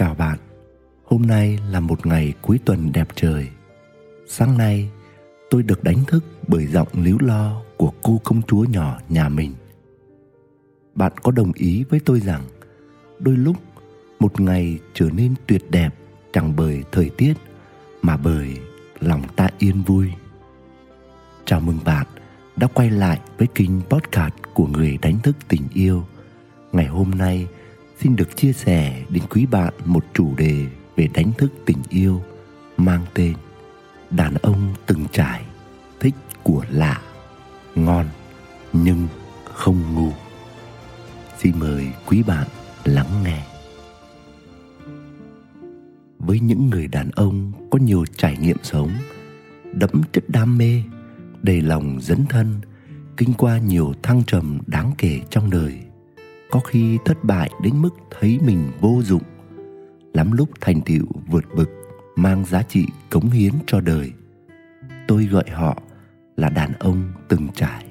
Chào bạn, hôm nay là một ngày cuối tuần đẹp trời. Sáng nay, tôi được đánh thức bởi giọng líu lo của cô công chúa nhỏ nhà mình. Bạn có đồng ý với tôi rằng đôi lúc một ngày trở nên tuyệt đẹp chẳng bởi thời tiết mà bởi lòng ta yên vui. Chào mừng bạn đã quay lại với kênh podcast của người đánh thức tình yêu. Ngày hôm nay, xin được chia sẻ đến quý bạn một chủ đề về đánh thức tình yêu mang tên Đàn ông từng trải, thích của lạ, ngon nhưng không ngu. Xin mời quý bạn lắng nghe. Với những người đàn ông có nhiều trải nghiệm sống, đẫm chất đam mê, đầy lòng dấn thân, kinh qua nhiều thăng trầm đáng kể trong đời có khi thất bại đến mức thấy mình vô dụng. Lắm lúc thành tựu vượt bực, mang giá trị cống hiến cho đời. Tôi gọi họ là đàn ông từng trải.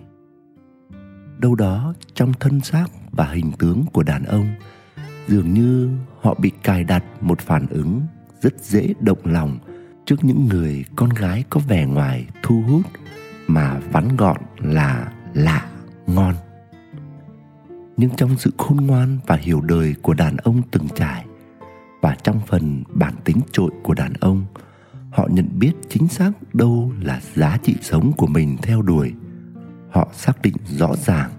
Đâu đó trong thân xác và hình tướng của đàn ông, dường như họ bị cài đặt một phản ứng rất dễ động lòng trước những người con gái có vẻ ngoài thu hút, mà vắn gọn là lạ nhưng trong sự khôn ngoan và hiểu đời của đàn ông từng trải, và trong phần bản tính trội của đàn ông, họ nhận biết chính xác đâu là giá trị sống của mình theo đuổi. Họ xác định rõ ràng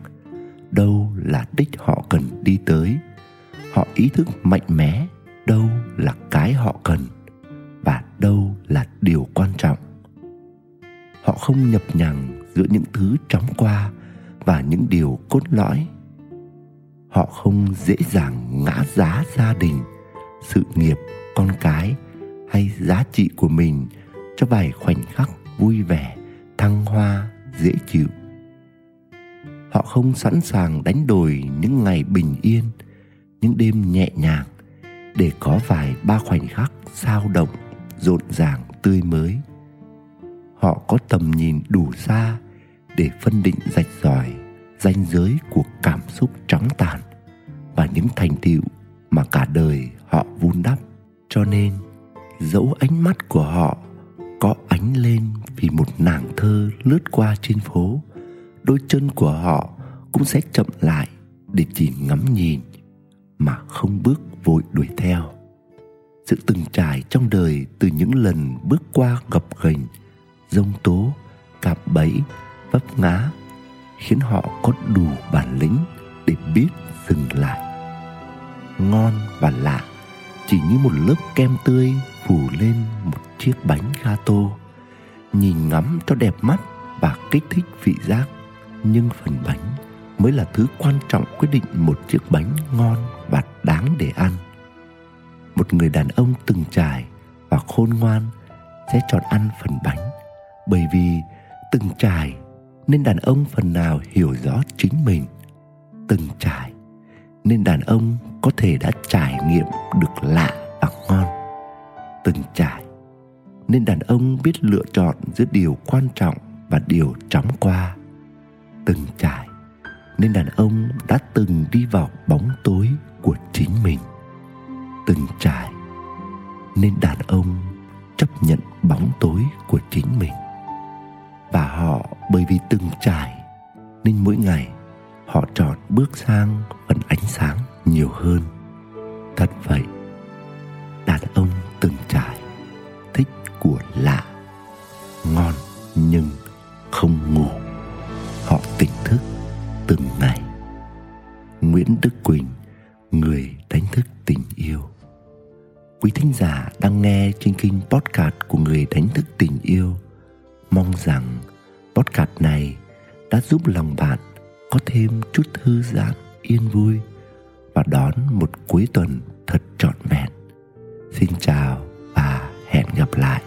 đâu là đích họ cần đi tới. Họ ý thức mạnh mẽ đâu là cái họ cần và đâu là điều quan trọng. Họ không nhập nhằng giữa những thứ chóng qua và những điều cốt lõi họ không dễ dàng ngã giá gia đình, sự nghiệp, con cái hay giá trị của mình cho vài khoảnh khắc vui vẻ, thăng hoa, dễ chịu. Họ không sẵn sàng đánh đổi những ngày bình yên, những đêm nhẹ nhàng để có vài ba khoảnh khắc sao động, rộn ràng, tươi mới. Họ có tầm nhìn đủ xa để phân định rạch ròi, ranh giới của cảm xúc trắng tàn và những thành tựu mà cả đời họ vun đắp. Cho nên, dẫu ánh mắt của họ có ánh lên vì một nàng thơ lướt qua trên phố, đôi chân của họ cũng sẽ chậm lại để chỉ ngắm nhìn mà không bước vội đuổi theo. Sự từng trải trong đời từ những lần bước qua gập ghềnh rông tố cạm bẫy, vấp ngã khiến họ có đủ bản lĩnh để biết dừng lại. Ngon và lạ, chỉ như một lớp kem tươi phủ lên một chiếc bánh gato. Nhìn ngắm cho đẹp mắt và kích thích vị giác, nhưng phần bánh mới là thứ quan trọng quyết định một chiếc bánh ngon và đáng để ăn. Một người đàn ông từng trải và khôn ngoan sẽ chọn ăn phần bánh, bởi vì từng trải nên đàn ông phần nào hiểu rõ chính mình từng trải, nên đàn ông có thể đã trải nghiệm được lạ và ngon. Từng trải, nên đàn ông biết lựa chọn giữa điều quan trọng và điều chóng qua. Từng trải, nên đàn ông đã từng đi vào bóng tối của chính mình. Từng trải, nên đàn ông chấp nhận bóng tối của chính mình. Và họ bởi vì từng trải, nên mỗi ngày họ chọn bước sang phần ánh sáng nhiều hơn. Thật vậy, đàn ông từng trải thích của lạ, ngon nhưng không ngủ. Họ tỉnh thức từng ngày. Nguyễn đức quỳnh, người đánh thức tình yêu. Quý thính giả đang nghe trên kênh podcast của người đánh thức tình yêu, mong rằng podcast này đã giúp lòng bạn có thêm chút thư giãn, yên vui và đón một cuối tuần thật trọn vẹn. Xin chào và hẹn gặp lại.